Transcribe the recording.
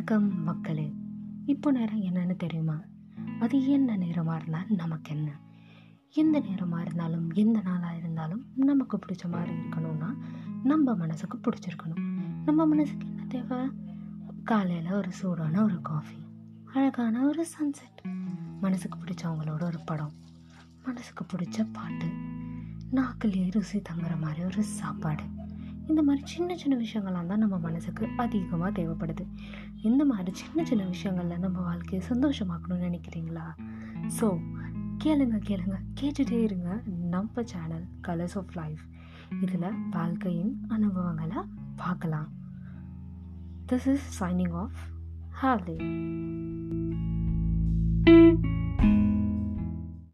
வணக்கம் மக்களே. இப்போ நேரம் என்னன்னு தெரியுமா? அது என்ன நேரமாக இருந்தால் நமக்கு என்ன எந்த நேரமாக இருந்தாலும் எந்த நாளாக இருந்தாலும் நமக்கு பிடிச்ச மாதிரி இருக்கணும்னா நம்ம மனசுக்கு பிடிச்சிருக்கணும். நம்ம மனசுக்கு என்ன தேவை? காலையில் ஒரு சூடான ஒரு காஃபி அழகான ஒரு சன்செட் மனசுக்கு பிடிச்சவங்களோட ஒரு படம் மனசுக்கு பிடிச்ச பாட்டு நாக்கிலே ருசி தங்குற மாதிரி ஒரு சாப்பாடு. இந்த மாதிரி சின்ன சின்ன விஷயங்கள்லாம் தான் நம்ம மனசுக்கு அதிகமாக தேவைப்படுது. இந்த மாதிரி சின்ன சின்ன விஷயங்களில் நம்ம வாழ்க்கையை சந்தோஷமாக்கணும்னு நினைக்கிறீங்களா? ஸோ கேளுங்க கேளுங்க. கேட்டுகிட்டே இருங்க. நம்ம சேனல் கலர்ஸ் ஆஃப் லைஃப் இதில் வாழ்க்கையின் அனுபவங்களை பார்க்கலாம். This is signing off ஹாவ்லே